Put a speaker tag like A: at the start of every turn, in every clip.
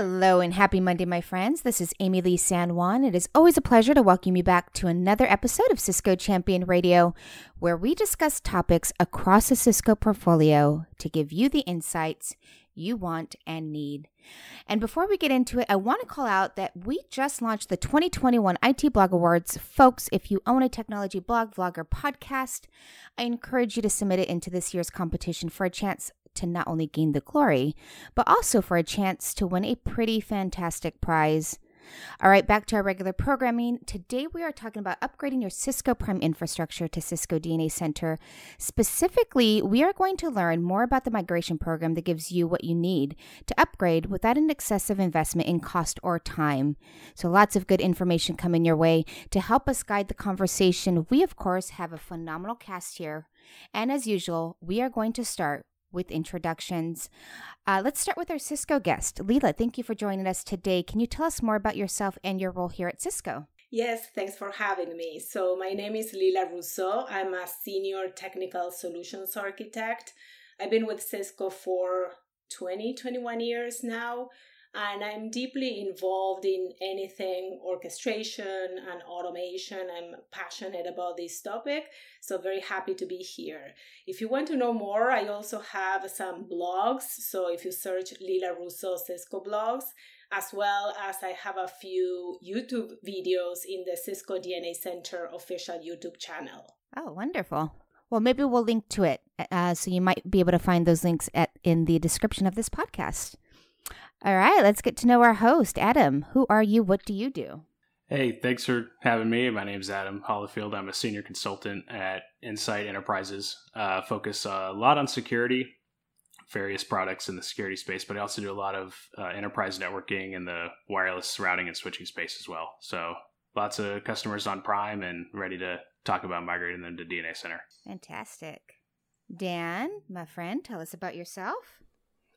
A: Hello and happy Monday, my friends. This is Amilee San Juan. It is always a pleasure to welcome you back to another episode of Cisco Champion Radio, where we discuss topics across the Cisco portfolio to give you the insights you want and need. And before we get into it, I want to call out that we just launched the 2021 IT Blog Awards. Folks, if you own a technology blog, vlog, or podcast, I encourage you to submit it into this year's competition for a chance to not only gain the glory, but also for a chance to win a pretty fantastic prize. All right, back to our regular programming. Today we are talking about upgrading your Cisco Prime infrastructure to Cisco DNA Center. Specifically, we are going to learn more about the migration program that gives you what you need to upgrade without an excessive investment in cost or time. So, lots of good information coming your way. To help us guide the conversation, we of course have a phenomenal cast here. And as usual, we are going to start with introductions. Uh, let's start with our Cisco guest. Lila, thank you for joining us today. Can you tell us more about yourself and your role here at Cisco?
B: Yes, thanks for having me. So, my name is Lila Rousseau. I'm a senior technical solutions architect. I've been with Cisco for 20, 21 years now and I'm deeply involved in anything orchestration and automation. I'm passionate about this topic, so very happy to be here. If you want to know more, I also have some blogs. So if you search Lila Rousseau Cisco blogs, as well as I have a few YouTube videos in the Cisco DNA Center official YouTube channel.
A: Oh, wonderful. Well, maybe we'll link to it, uh, so you might be able to find those links at in the description of this podcast. All right, let's get to know our host, Adam. Who are you? What do you do?
C: Hey, thanks for having me. My name is Adam Hollifield. I'm a senior consultant at Insight Enterprises. Uh, focus a lot on security, various products in the security space, but I also do a lot of uh, enterprise networking in the wireless routing and switching space as well. So lots of customers on Prime and ready to talk about migrating them to DNA Center.
A: Fantastic. Dan, my friend, tell us about yourself.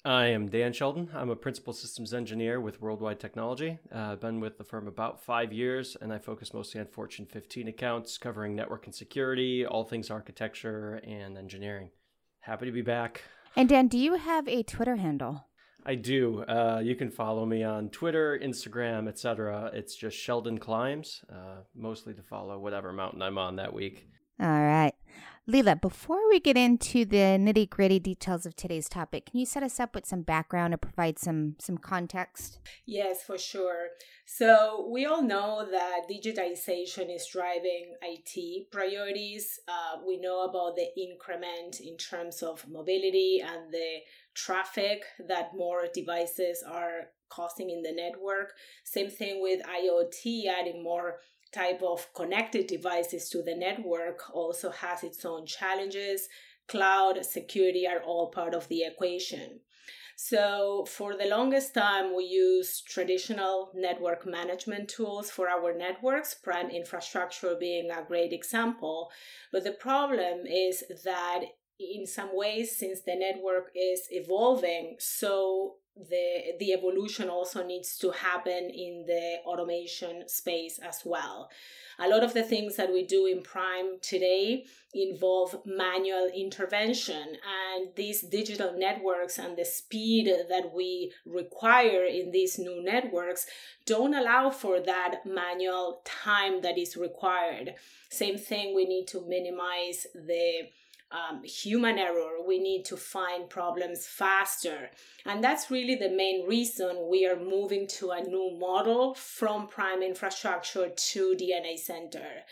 D: I am Dan Sheldon. I'm a principal systems engineer with Worldwide Technology. Uh, I've been with the firm about five years, and I focus mostly on Fortune 15 accounts, covering network and security, all things architecture and engineering. Happy to be back.
A: And Dan, do you have a Twitter handle?
D: I do. Uh, you can follow me on Twitter, Instagram, etc. It's just Sheldon Climbs, uh, mostly to follow whatever mountain I'm on that week.
A: All right. Lila, before we get into the nitty gritty details of today's topic, can you set us up with some background or provide some some context?
B: Yes, for sure. So we all know that digitization is driving IT priorities. Uh, we know about the increment in terms of mobility and the traffic that more devices are causing in the network. Same thing with IoT, adding more type of connected devices to the network also has its own challenges. Cloud, security are all part of the equation. So, for the longest time, we used traditional network management tools for our networks, Prime infrastructure being a great example. But the problem is that in some ways, since the network is evolving, so the the evolution also needs to happen in the automation space as well. A lot of the things that we do in prime today involve manual intervention and these digital networks and the speed that we require in these new networks don't allow for that manual time that is required. Same thing we need to minimize the um, human error. We need to find problems faster. And that's really the main reason we are moving to a new model from prime infrastructure to DNA center.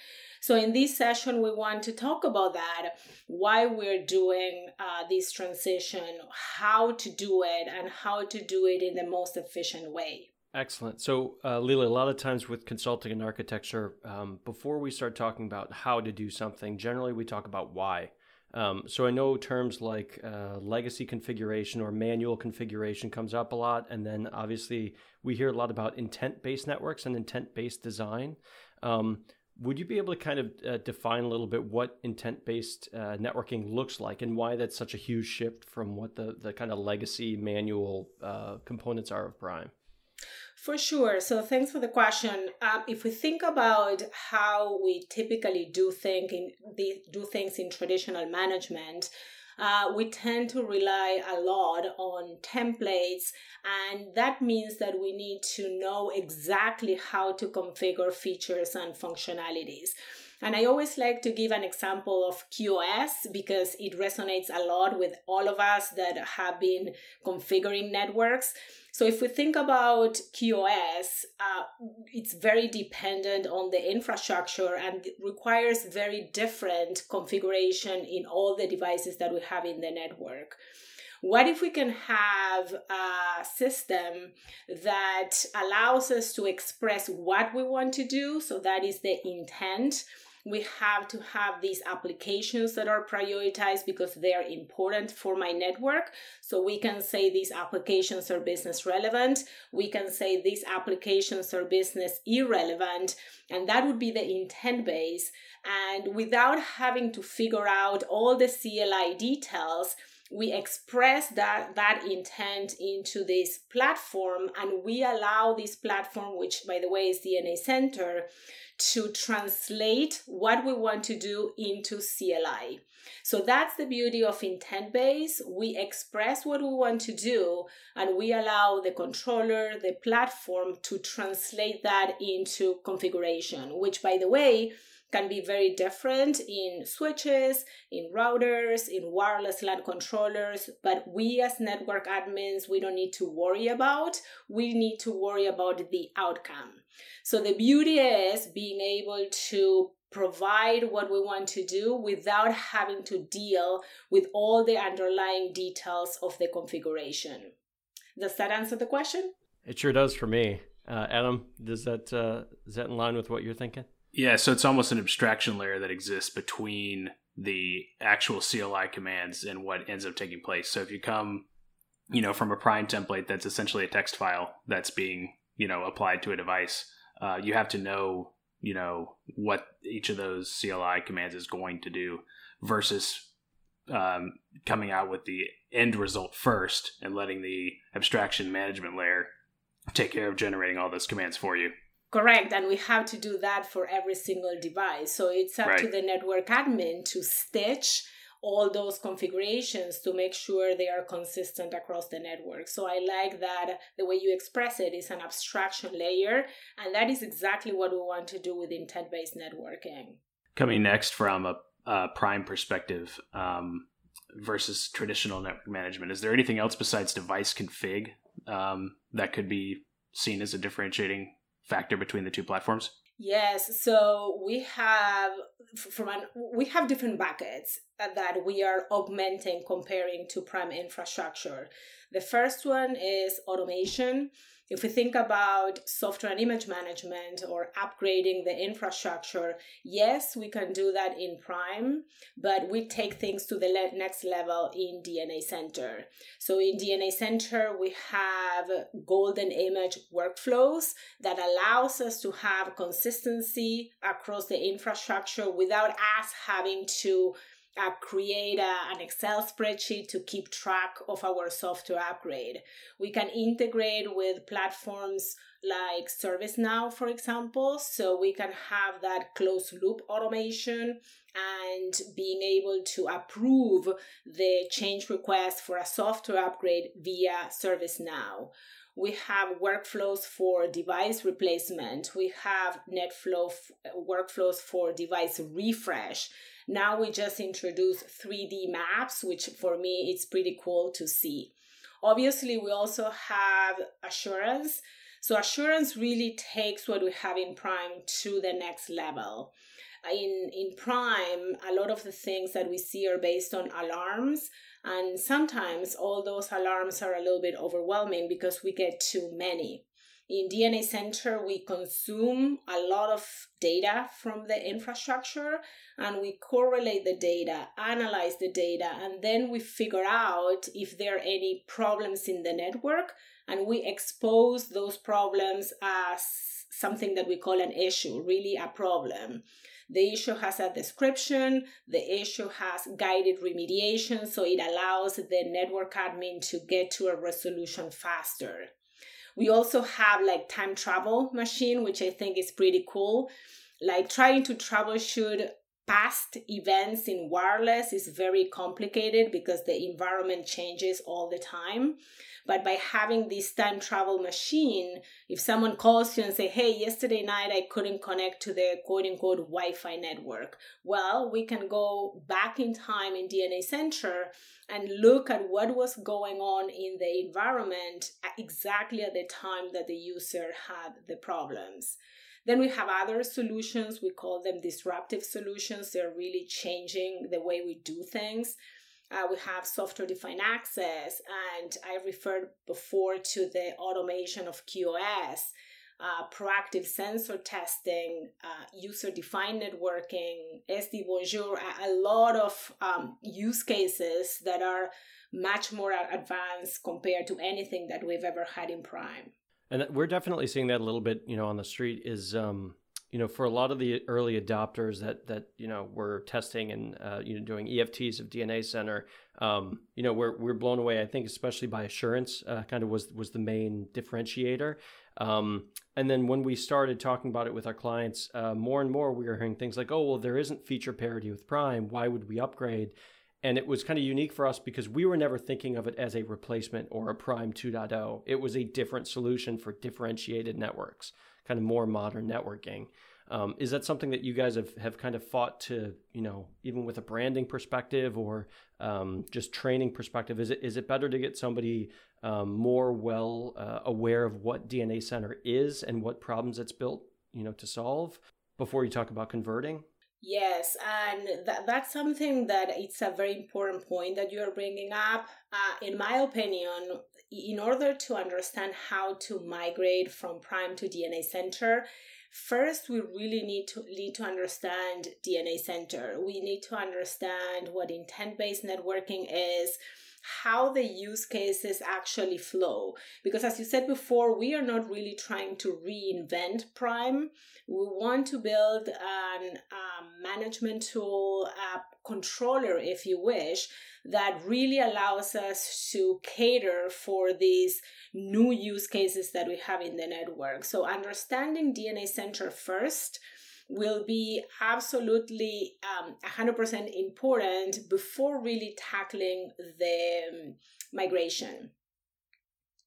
B: So, in this session, we want to talk about that, why we're doing uh, this transition, how to do it, and how to do it in the most efficient way.
D: Excellent. So, uh, Lila, a lot of times with consulting and architecture, um, before we start talking about how to do something, generally we talk about why. Um, so I know terms like uh, legacy configuration or manual configuration comes up a lot, and then obviously we hear a lot about intent-based networks and intent-based design. Um, would you be able to kind of uh, define a little bit what intent-based uh, networking looks like and why that's such a huge shift from what the, the kind of legacy manual uh, components are of Prime?
B: For sure. So thanks for the question. Um, if we think about how we typically do think in the, do things in traditional management, uh, we tend to rely a lot on templates, and that means that we need to know exactly how to configure features and functionalities. And I always like to give an example of QoS because it resonates a lot with all of us that have been configuring networks. So if we think about QoS, uh, it's very dependent on the infrastructure and requires very different configuration in all the devices that we have in the network. What if we can have a system that allows us to express what we want to do? So that is the intent we have to have these applications that are prioritized because they're important for my network. So we can say these applications are business relevant. We can say these applications are business irrelevant. And that would be the intent base. And without having to figure out all the CLI details, we express that that intent into this platform and we allow this platform which by the way is dna center to translate what we want to do into CLI. So that's the beauty of intent base. We express what we want to do and we allow the controller, the platform to translate that into configuration, which by the way, can be very different in switches, in routers, in wireless LAN controllers, but we as network admins, we don't need to worry about. We need to worry about the outcome. So the beauty is being able to provide what we want to do without having to deal with all the underlying details of the configuration. Does that answer the question?
D: It sure does for me. Uh, Adam, does that uh, is that in line with what you're thinking?
C: Yeah, so it's almost an abstraction layer that exists between the actual CLI commands and what ends up taking place. So if you come, you know, from a prime template that's essentially a text file that's being, you know, applied to a device, uh, you have to know you know what each of those CLI commands is going to do versus um, coming out with the end result first and letting the abstraction management layer take care of generating all those commands for you.
B: Correct, and we have to do that for every single device. So it's up right. to the network admin to stitch all those configurations to make sure they are consistent across the network. So I like that the way you express it is an abstraction layer, and that is exactly what we want to do with intent based networking.
C: Coming next from a, a prime perspective um, versus traditional network management, is there anything else besides device config um, that could be seen as a differentiating factor between the two platforms?
B: Yes, so we have from an, we have different buckets that we are augmenting comparing to prime infrastructure. The first one is automation. If we think about software and image management or upgrading the infrastructure, yes, we can do that in Prime, but we take things to the le- next level in DNA Center. So in DNA Center, we have golden image workflows that allows us to have consistency across the infrastructure without us having to uh, create a, an Excel spreadsheet to keep track of our software upgrade. We can integrate with platforms like ServiceNow, for example, so we can have that closed loop automation and being able to approve the change request for a software upgrade via ServiceNow. We have workflows for device replacement. We have NetFlow f- workflows for device refresh. Now we just introduce 3D maps, which for me it's pretty cool to see. Obviously, we also have assurance. So assurance really takes what we have in Prime to the next level. In in Prime, a lot of the things that we see are based on alarms, and sometimes all those alarms are a little bit overwhelming because we get too many in DNA Center, we consume a lot of data from the infrastructure and we correlate the data, analyze the data, and then we figure out if there are any problems in the network and we expose those problems as something that we call an issue, really a problem. The issue has a description, the issue has guided remediation, so it allows the network admin to get to a resolution faster. We also have like time travel machine, which I think is pretty cool. Like trying to troubleshoot past events in wireless is very complicated because the environment changes all the time. But by having this time travel machine, if someone calls you and say, "Hey, yesterday night I couldn't connect to the quote unquote Wi-Fi network," well, we can go back in time in DNA Center and look at what was going on in the environment exactly at the time that the user had the problems. Then we have other solutions. We call them disruptive solutions. They're really changing the way we do things. Uh, we have software defined access, and I referred before to the automation of QoS, uh, proactive sensor testing, uh, user defined networking, SD Bonjour, a, a lot of um, use cases that are much more advanced compared to anything that we've ever had in Prime.
D: And we're definitely seeing that a little bit, you know, on the street is, um, you know, for a lot of the early adopters that that you know were testing and uh, you know doing EFTs of DNA Center, um, you know, we're we're blown away. I think especially by assurance, uh, kind of was was the main differentiator. Um, and then when we started talking about it with our clients, uh, more and more we were hearing things like, "Oh, well, there isn't feature parity with Prime. Why would we upgrade?" And it was kind of unique for us because we were never thinking of it as a replacement or a Prime 2.0. It was a different solution for differentiated networks, kind of more modern networking. Um, is that something that you guys have, have kind of fought to, you know, even with a branding perspective or um, just training perspective? Is it is it better to get somebody um, more well uh, aware of what DNA Center is and what problems it's built, you know, to solve before you talk about converting?
B: Yes, and that, that's something that it's a very important point that you're bringing up. Uh, in my opinion, in order to understand how to migrate from Prime to DNA Center, first we really need to need to understand DNA Center. We need to understand what intent-based networking is how the use cases actually flow. Because as you said before, we are not really trying to reinvent Prime. We want to build an um, management tool, a controller, if you wish, that really allows us to cater for these new use cases that we have in the network. So understanding DNA Center first will be absolutely um, 100% important before really tackling the um, migration.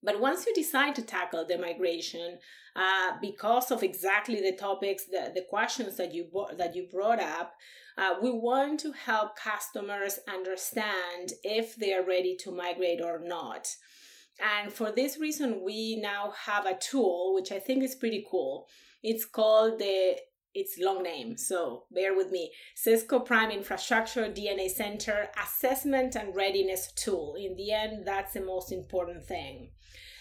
B: But once you decide to tackle the migration, uh, because of exactly the topics, the, the questions that you that you brought up, uh, we want to help customers understand if they are ready to migrate or not. And for this reason, we now have a tool which I think is pretty cool. It's called the its long name, so bear with me. Cisco Prime Infrastructure DNA Center Assessment and Readiness Tool. In the end, that's the most important thing.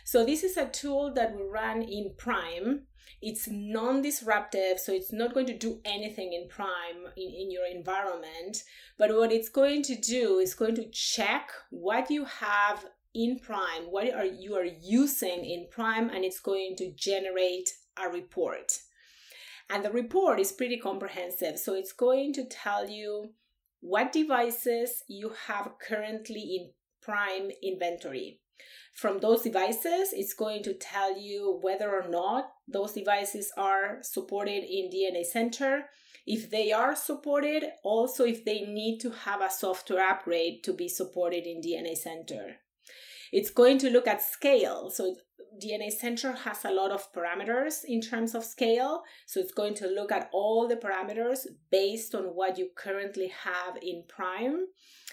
B: So, this is a tool that we run in Prime. It's non disruptive, so it's not going to do anything in Prime in, in your environment. But what it's going to do is going to check what you have in Prime, what are you are using in Prime, and it's going to generate a report. And the report is pretty comprehensive. So it's going to tell you what devices you have currently in prime inventory. From those devices, it's going to tell you whether or not those devices are supported in DNA Center. If they are supported, also if they need to have a software upgrade to be supported in DNA Center. It's going to look at scale. So DNA Center has a lot of parameters in terms of scale. So it's going to look at all the parameters based on what you currently have in Prime.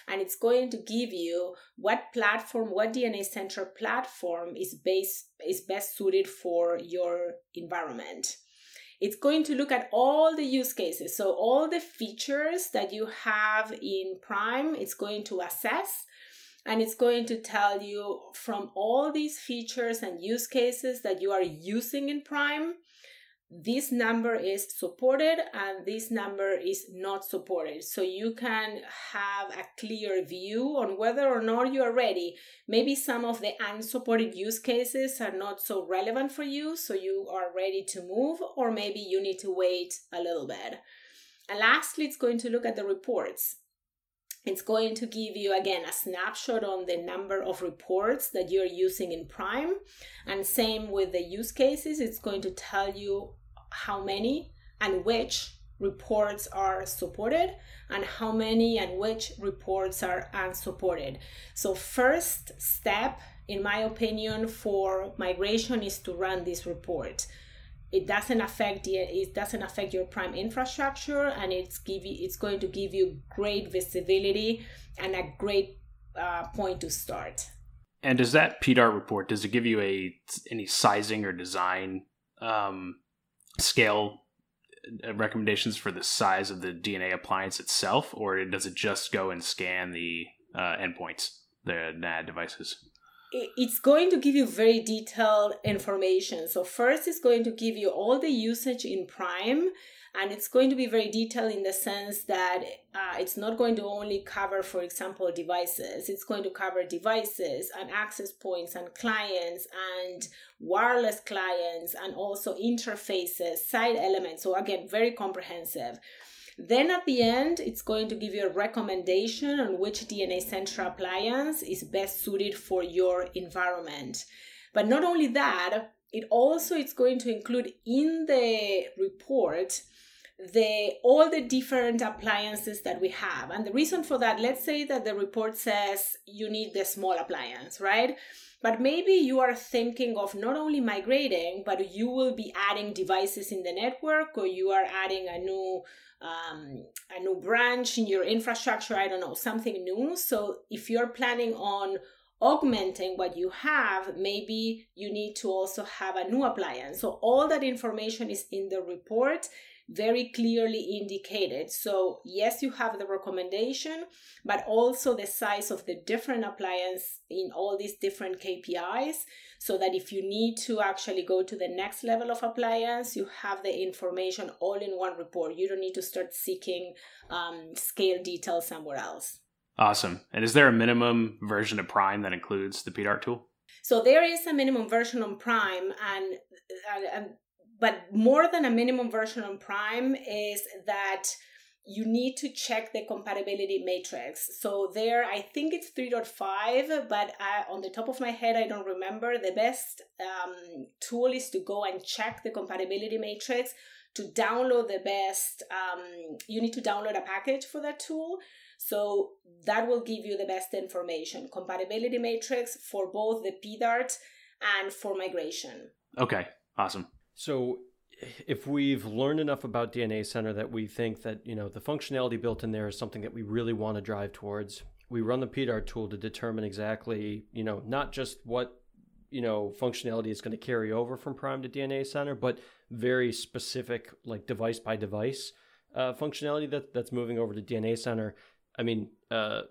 B: And it's going to give you what platform, what DNA Center platform is based is best suited for your environment. It's going to look at all the use cases. So all the features that you have in Prime, it's going to assess and it's going to tell you from all these features and use cases that you are using in Prime, this number is supported and this number is not supported. So you can have a clear view on whether or not you are ready. Maybe some of the unsupported use cases are not so relevant for you, so you are ready to move, or maybe you need to wait a little bit. And lastly, it's going to look at the reports. It's going to give you again a snapshot on the number of reports that you're using in Prime. And same with the use cases, it's going to tell you how many and which reports are supported and how many and which reports are unsupported. So, first step, in my opinion, for migration is to run this report. It doesn't affect the, it doesn't affect your prime infrastructure, and it's give you, it's going to give you great visibility and a great uh, point to start.
C: And does that PDART report does it give you a any sizing or design um, scale uh, recommendations for the size of the DNA appliance itself, or does it just go and scan the uh, endpoints, the NAD devices?
B: It's going to give you very detailed information. So, first, it's going to give you all the usage in Prime and it's going to be very detailed in the sense that uh, it's not going to only cover for example devices. It's going to cover devices and access points and clients and wireless clients and also interfaces side elements. So again very comprehensive then at the end, it's going to give you a recommendation on which DNA Center appliance is best suited for your environment. But not only that, it also is going to include in the report the all the different appliances that we have and the reason for that let's say that the report says you need the small appliance right but maybe you are thinking of not only migrating but you will be adding devices in the network or you are adding a new um, a new branch in your infrastructure i don't know something new so if you're planning on augmenting what you have, maybe you need to also have a new appliance. So all that information is in the report very clearly indicated. So, yes, you have the recommendation, but also the size of the different appliance in all these different KPIs, so that if you need to actually go to the next level of appliance, you have the information all in one report. You don't need to start seeking um, scale details somewhere else.
C: Awesome. And is there a minimum version of Prime that includes the PDART tool?
B: So there is a minimum version on Prime, and, and, and but more than a minimum version on Prime is that you need to check the compatibility matrix. So there, I think it's 3.5, but I, on the top of my head, I don't remember. The best um, tool is to go and check the compatibility matrix. To download the best, um, you need to download a package for that tool. So that will give you the best information. Compatibility matrix for both the PDART and for migration.
C: Okay, awesome.
D: So if we've learned enough about DNA Center that we think that, you know, the functionality built in there is something that we really want to drive towards, we run the PDART tool to determine exactly, you know, not just what, you know, functionality is going to carry over from Prime to DNA Center, but very specific, like device by device uh, functionality that that's moving over to DNA Center. I mean, uh,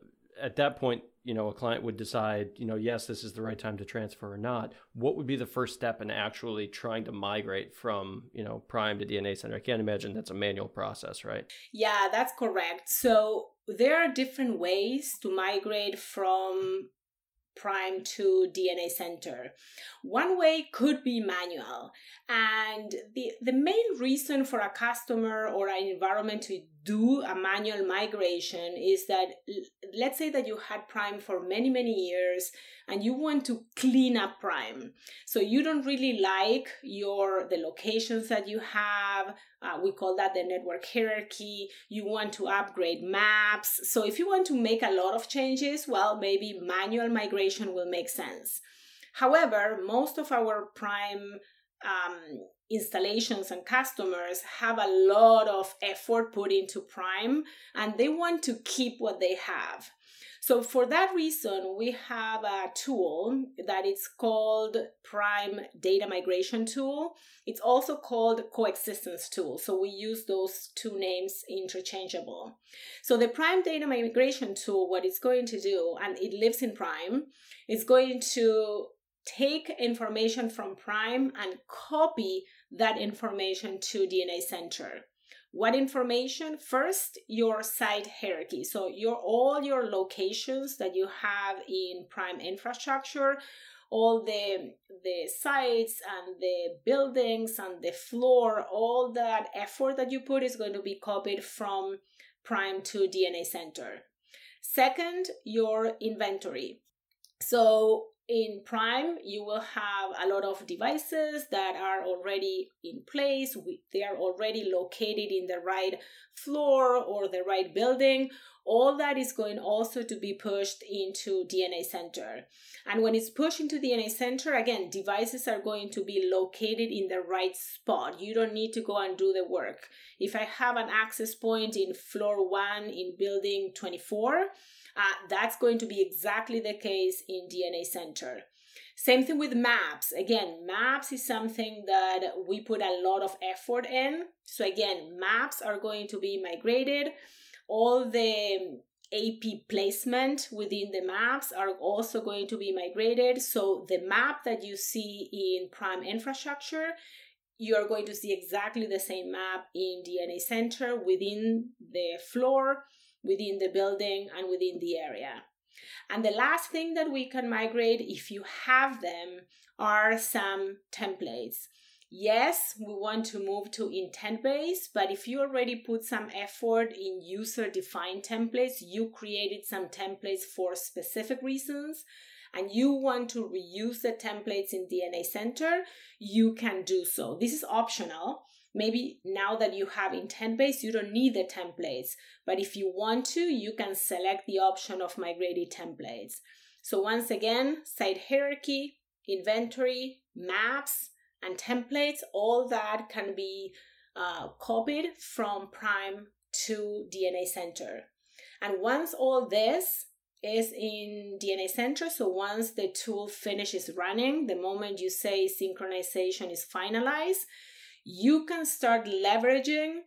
D: at that point, you know a client would decide you know yes this is the right time to transfer or not what would be the first step in actually trying to migrate from you know prime to dna center? I can't imagine that's a manual process right?
B: Yeah that's correct. So there are different ways to migrate from prime to dna center. One way could be manual and the the main reason for a customer or an environment to do a manual migration is that let's say that you had prime for many many years and you want to clean up prime. So you don't really like your the locations that you have uh, we call that the network hierarchy. You want to upgrade maps. So if you want to make a lot of changes well maybe manual migration will make sense. However most of our prime um, installations and customers have a lot of effort put into Prime and they want to keep what they have. So for that reason, we have a tool that is called Prime Data Migration Tool. It's also called Coexistence Tool. So we use those two names interchangeable. So the Prime Data Migration Tool, what it's going to do, and it lives in Prime, is going to take information from Prime and copy that information to DNA Center. What information? First, your site hierarchy. So your all your locations that you have in Prime infrastructure, all the the sites and the buildings and the floor, all that effort that you put is going to be copied from Prime to DNA Center. Second, your inventory. So in Prime, you will have a lot of devices that are already in place. They are already located in the right floor or the right building. All that is going also to be pushed into DNA Center. And when it's pushed into DNA Center, again, devices are going to be located in the right spot. You don't need to go and do the work. If I have an access point in floor one in building 24, uh, that's going to be exactly the case in DNA Center. Same thing with maps. Again, maps is something that we put a lot of effort in. So, again, maps are going to be migrated. All the um, AP placement within the maps are also going to be migrated. So, the map that you see in Prime infrastructure, you are going to see exactly the same map in DNA Center within the floor within the building and within the area. And the last thing that we can migrate, if you have them, are some templates. Yes, we want to move to intent based, but if you already put some effort in user defined templates, you created some templates for specific reasons, and you want to reuse the templates in DNA Center, you can do so. This is optional. Maybe now that you have intent based, you don't need the templates. But if you want to, you can select the option of migrated templates. So once again, site hierarchy, inventory, maps, and templates, all that can be uh, copied from Prime to DNA Center. And once all this is in DNA Center, so once the tool finishes running, the moment you say synchronization is finalized, you can start leveraging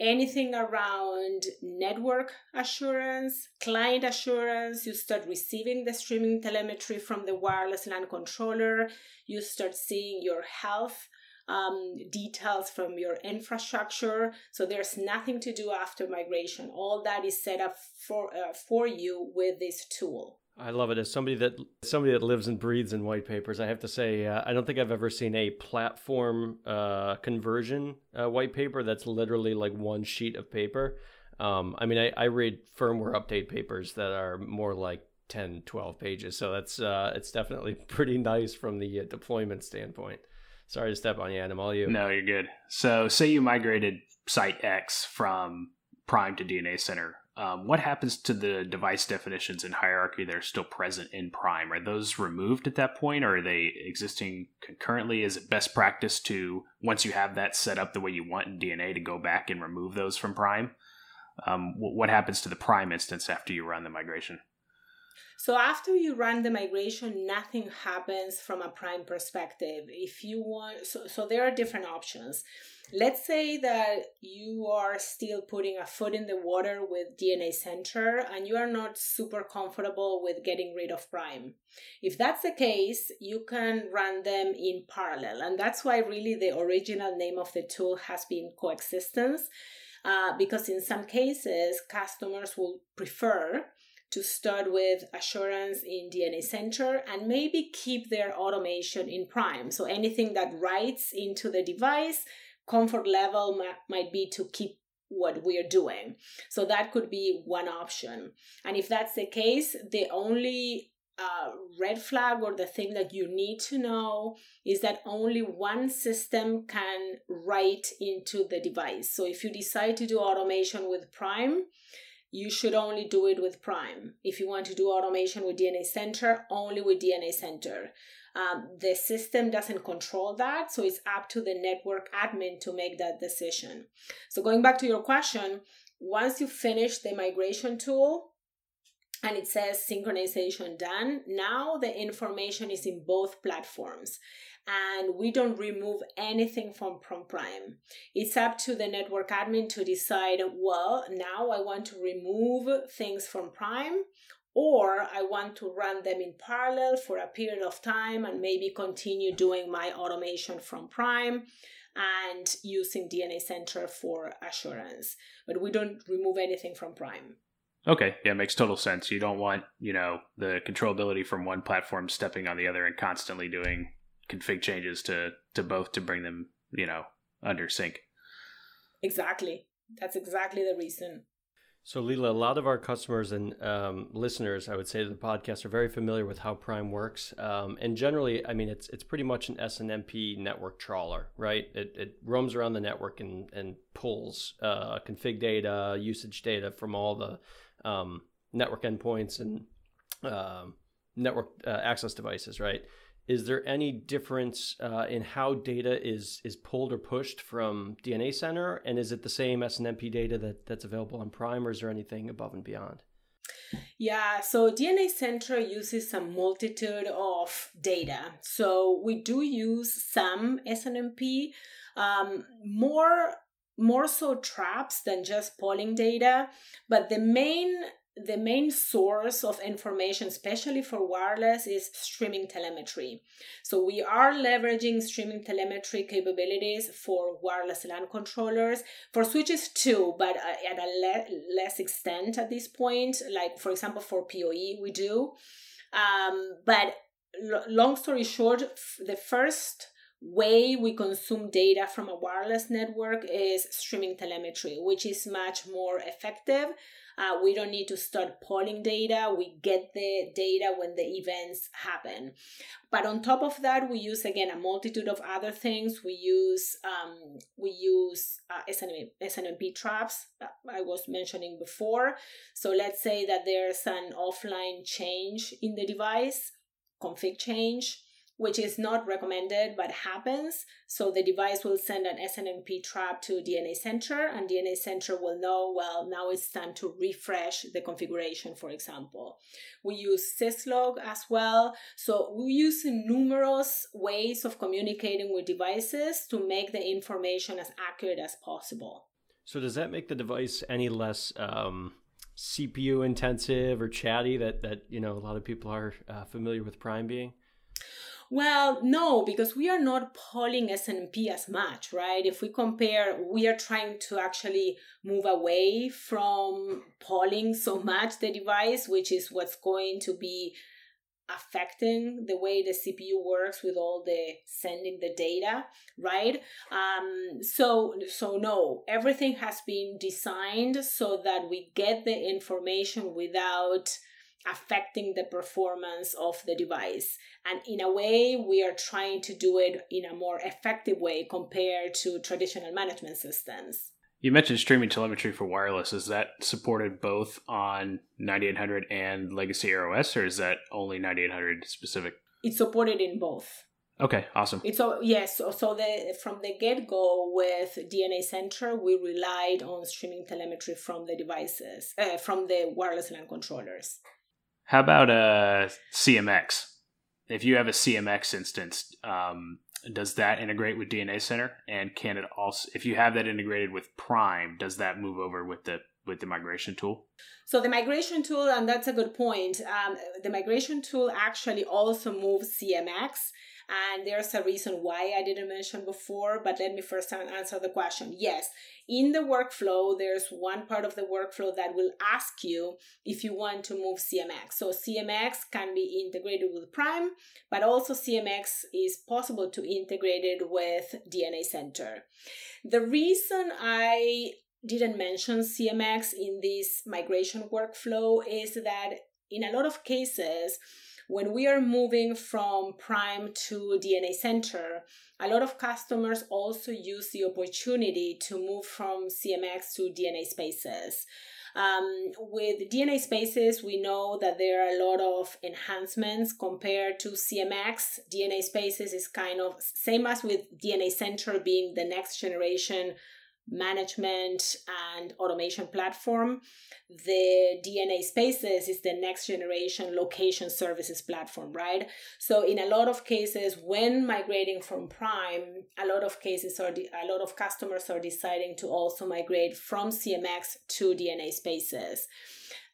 B: anything around network assurance, client assurance. You start receiving the streaming telemetry from the wireless LAN controller. You start seeing your health um, details from your infrastructure. So there's nothing to do after migration. All that is set up for uh, for you with this tool.
D: I love it. As somebody that somebody that lives and breathes in white papers, I have to say uh, I don't think I've ever seen a platform uh, conversion uh, white paper that's literally like one sheet of paper. Um, I mean, I, I, read firmware update papers that are more like 10, 12 pages. So that's uh, it's definitely pretty nice from the uh, deployment standpoint. Sorry to step on you, Adam. All you.
C: No, you're good. So, say you migrated Site X from Prime to DNA Center um, what happens to the device definitions and hierarchy that are still present in Prime? Are those removed at that point, or are they existing concurrently? Is it best practice to once you have that set up the way you want in DNA to go back and remove those from Prime? Um, what happens to the Prime instance after you run the migration?
B: So after you run the migration, nothing happens from a Prime perspective. If you want, so, so there are different options. Let's say that you are still putting a foot in the water with DNA Center and you are not super comfortable with getting rid of Prime. If that's the case, you can run them in parallel. And that's why, really, the original name of the tool has been coexistence. Uh, because in some cases, customers will prefer to start with assurance in DNA Center and maybe keep their automation in Prime. So anything that writes into the device comfort level might be to keep what we're doing. So that could be one option. And if that's the case, the only uh, red flag or the thing that you need to know is that only one system can write into the device. So if you decide to do automation with Prime, you should only do it with Prime. If you want to do automation with DNA Center, only with DNA Center. Um, the system doesn't control that, so it's up to the network admin to make that decision. So, going back to your question, once you finish the migration tool and it says synchronization done, now the information is in both platforms and we don't remove anything from, from Prime. It's up to the network admin to decide, well, now I want to remove things from Prime or I want to run them in parallel for a period of time and maybe continue doing my automation from Prime and using DNA Center for assurance. But we don't remove anything from Prime.
C: Okay, yeah, makes total sense. You don't want, you know, the controllability from one platform stepping on the other and constantly doing config changes to to both to bring them, you know, under sync.
B: Exactly. That's exactly the reason.
D: So, Lila, a lot of our customers and um, listeners, I would say, to the podcast are very familiar with how Prime works. Um, and generally, I mean, it's it's pretty much an SNMP network trawler, right? It, it roams around the network and, and pulls uh, config data, usage data from all the um, network endpoints and uh, network uh, access devices, right? Is there any difference uh, in how data is is pulled or pushed from DNA Center, and is it the same SNMP data that that's available on Prime, or is there anything above and beyond?
B: Yeah, so DNA Center uses a multitude of data. So we do use some SNMP, um, more more so traps than just polling data, but the main the main source of information, especially for wireless, is streaming telemetry. So we are leveraging streaming telemetry capabilities for wireless LAN controllers, for switches too, but uh, at a le- less extent at this point. Like for example, for PoE we do. Um, but l- long story short, f- the first way we consume data from a wireless network is streaming telemetry, which is much more effective uh, we don't need to start polling data. We get the data when the events happen. But on top of that, we use again a multitude of other things. We use um, we use uh, SNMP, SNMP traps I was mentioning before. So let's say that there's an offline change in the device, config change which is not recommended but happens. So the device will send an SNMP trap to DNA Center, and DNA Center will know, well, now it's time to refresh the configuration, for example. We use syslog as well. So we use numerous ways of communicating with devices to make the information as accurate as possible.
D: So does that make the device any less um, CPU intensive or chatty that that you know a lot of people are uh, familiar with Prime being?
B: Well, no, because we are not polling SNMP as much, right? If we compare, we are trying to actually move away from polling so much the device, which is what's going to be affecting the way the CPU works with all the sending the data, right? Um, so so no, everything has been designed so that we get the information without affecting the performance of the device. And in a way, we are trying to do it in a more effective way compared to traditional management systems.
C: You mentioned streaming telemetry for wireless. Is that supported both on 9800 and Legacy AireOS, or is that only 9800 specific?
B: It's supported in both.
C: Okay, awesome.
B: It's so yes, so, so the from the get go with DNA Center, we relied on streaming telemetry from the devices, uh, from the wireless LAN controllers.
C: How about a uh, CMX? If you have a CMX instance, um, does that integrate with DNA Center? And can it also, if you have that integrated with Prime, does that move over with the with the migration tool?
B: So the migration tool, and that's a good point. Um, the migration tool actually also moves CMX and there's a reason why I didn't mention before, but let me first answer the question. Yes, in the workflow, there's one part of the workflow that will ask you if you want to move CMX. So CMX can be integrated with Prime, but also CMX is possible to integrate it with DNA Center. The reason I didn't mention CMX in this migration workflow is that in a lot of cases, when we are moving from Prime to DNA Center, a lot of customers also use the opportunity to move from CMX to DNA Spaces. Um, with DNA Spaces, we know that there are a lot of enhancements compared to CMX. DNA Spaces is kind of same as with DNA Center being the next generation management and automation platform. The DNA Spaces is the next generation location services platform, right? So in a lot of cases, when migrating from Prime, a lot of cases are de- a lot of customers are deciding to also migrate from CMX to DNA Spaces.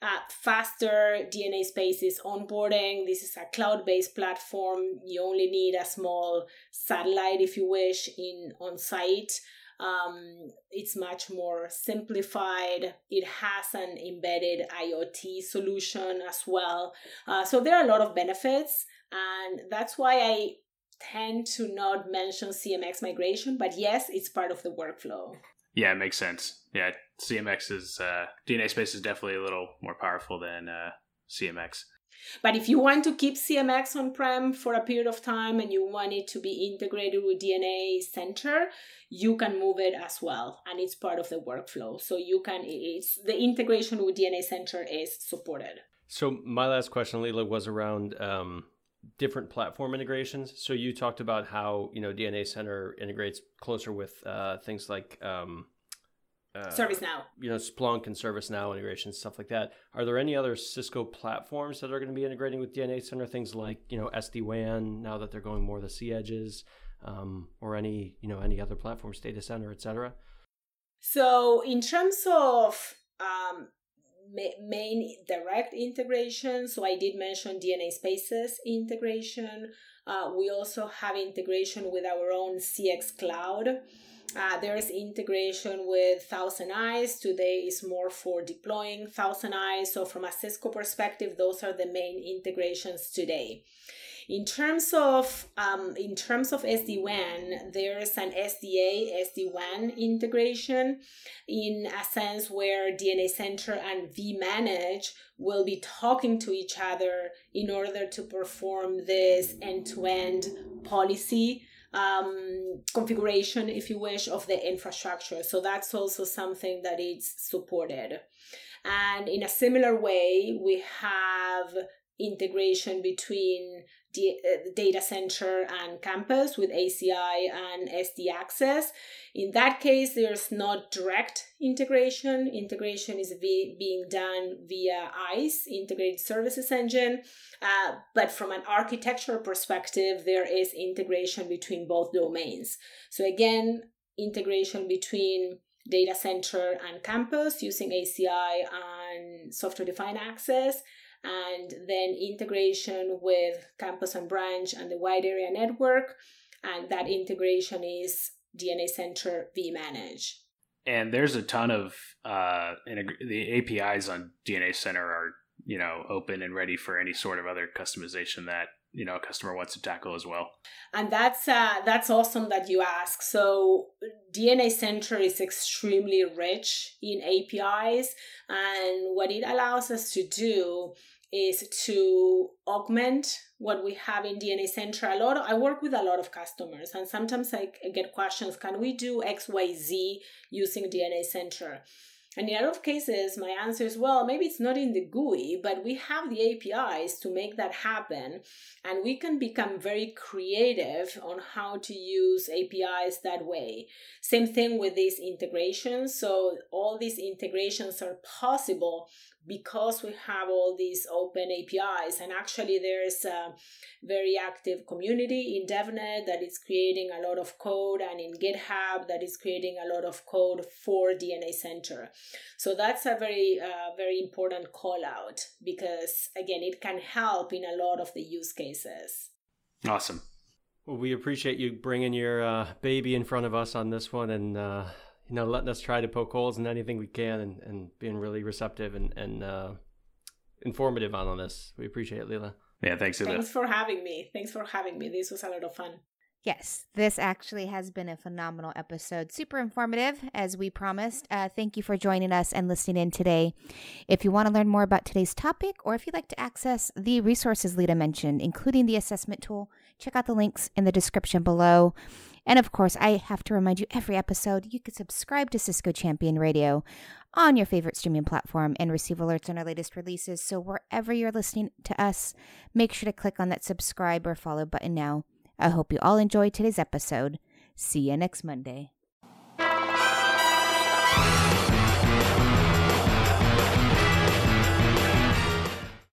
B: Uh, faster DNA Spaces onboarding. This is a cloud-based platform. You only need a small satellite, if you wish, in on site um, it's much more simplified. It has an embedded IoT solution as well. Uh, so there are a lot of benefits, and that's why I tend to not mention CMX migration, but yes, it's part of the workflow.
C: Yeah, it makes sense. Yeah, CMX is uh, DNA space is definitely a little more powerful than uh, CMX.
B: But if you want to keep CMX on prem for a period of time and you want it to be integrated with DNA Center, you can move it as well, and it's part of the workflow. So you can it's the integration with DNA Center is supported.
D: So my last question, Lila, was around um, different platform integrations. So you talked about how you know DNA Center integrates closer with uh, things like um,
B: uh, ServiceNow.
D: You know, Splunk and ServiceNow integrations, stuff like that. Are there any other Cisco platforms that are going to be integrating with DNA Center? Things like you know SD WAN now that they're going more the C edges, um, or any you know any other platforms, data center, etc.
B: So in terms of um, main direct integration, so I did mention DNA Spaces integration. Uh, we also have integration with our own CX Cloud. Uh, there's integration with ThousandEyes. Today is more for deploying ThousandEyes. So from a Cisco perspective, those are the main integrations today. In terms of um, in terms of SD-WAN, there's an SDA SD-WAN integration in a sense where DNA Center and vManage will be talking to each other in order to perform this end-to-end policy um, configuration, if you wish, of the infrastructure. So that's also something that is supported. And in a similar way, we have integration between uh, data center and campus with ACI and SD Access. In that case, there's not direct integration. Integration is being done via ISE, Integrated Services Engine. Uh, but from an architectural perspective, there is integration between both domains. So again, integration between data center and campus using ACI and software defined access and then integration with campus and branch and the wide area network. And that integration is DNA Center vManage.
C: And there's a ton of uh, integ- the APIs on DNA Center are you know open and ready for any sort of other customization that you know a customer wants to tackle as well
B: and that's uh, that's awesome that you ask so dna center is extremely rich in apis and what it allows us to do is to augment what we have in DNA Center. A lot of, I work with a lot of customers and sometimes I get questions, can we do XYZ using DNA Center? And in a lot of cases, my answer is, well, maybe it's not in the GUI, but we have the APIs to make that happen. And we can become very creative on how to use APIs that way. Same thing with these integrations. So all these integrations are possible because we have all these open APIs. And actually, there's a very active community in DevNet that is creating a lot of code, and in GitHub that is creating a lot of code for DNA Center. So that's a very, uh, very important call out because, again, it can help in a lot of the use cases.
C: Awesome.
D: Well, we appreciate you bringing your uh, baby in front of us on this one and uh, you know, letting us try to poke holes in anything we can and, and being really receptive and, and uh, informative on, on this. We appreciate it, Lila.
C: Yeah, thanks.
B: Thanks for having me. Thanks for having me. This was a lot of fun.
A: Yes, this actually has been a phenomenal episode. Super informative, as we promised. Uh, thank you for joining us and listening in today. If you want to learn more about today's topic, or if you'd like to access the resources Lila mentioned, including the assessment tool, check out the links in the description below. And of course, I have to remind you every episode you can subscribe to Cisco Champion Radio on your favorite streaming platform and receive alerts on our latest releases. So wherever you're listening to us, make sure to click on that subscribe or follow button now. I hope you all enjoyed today's episode. See you next Monday.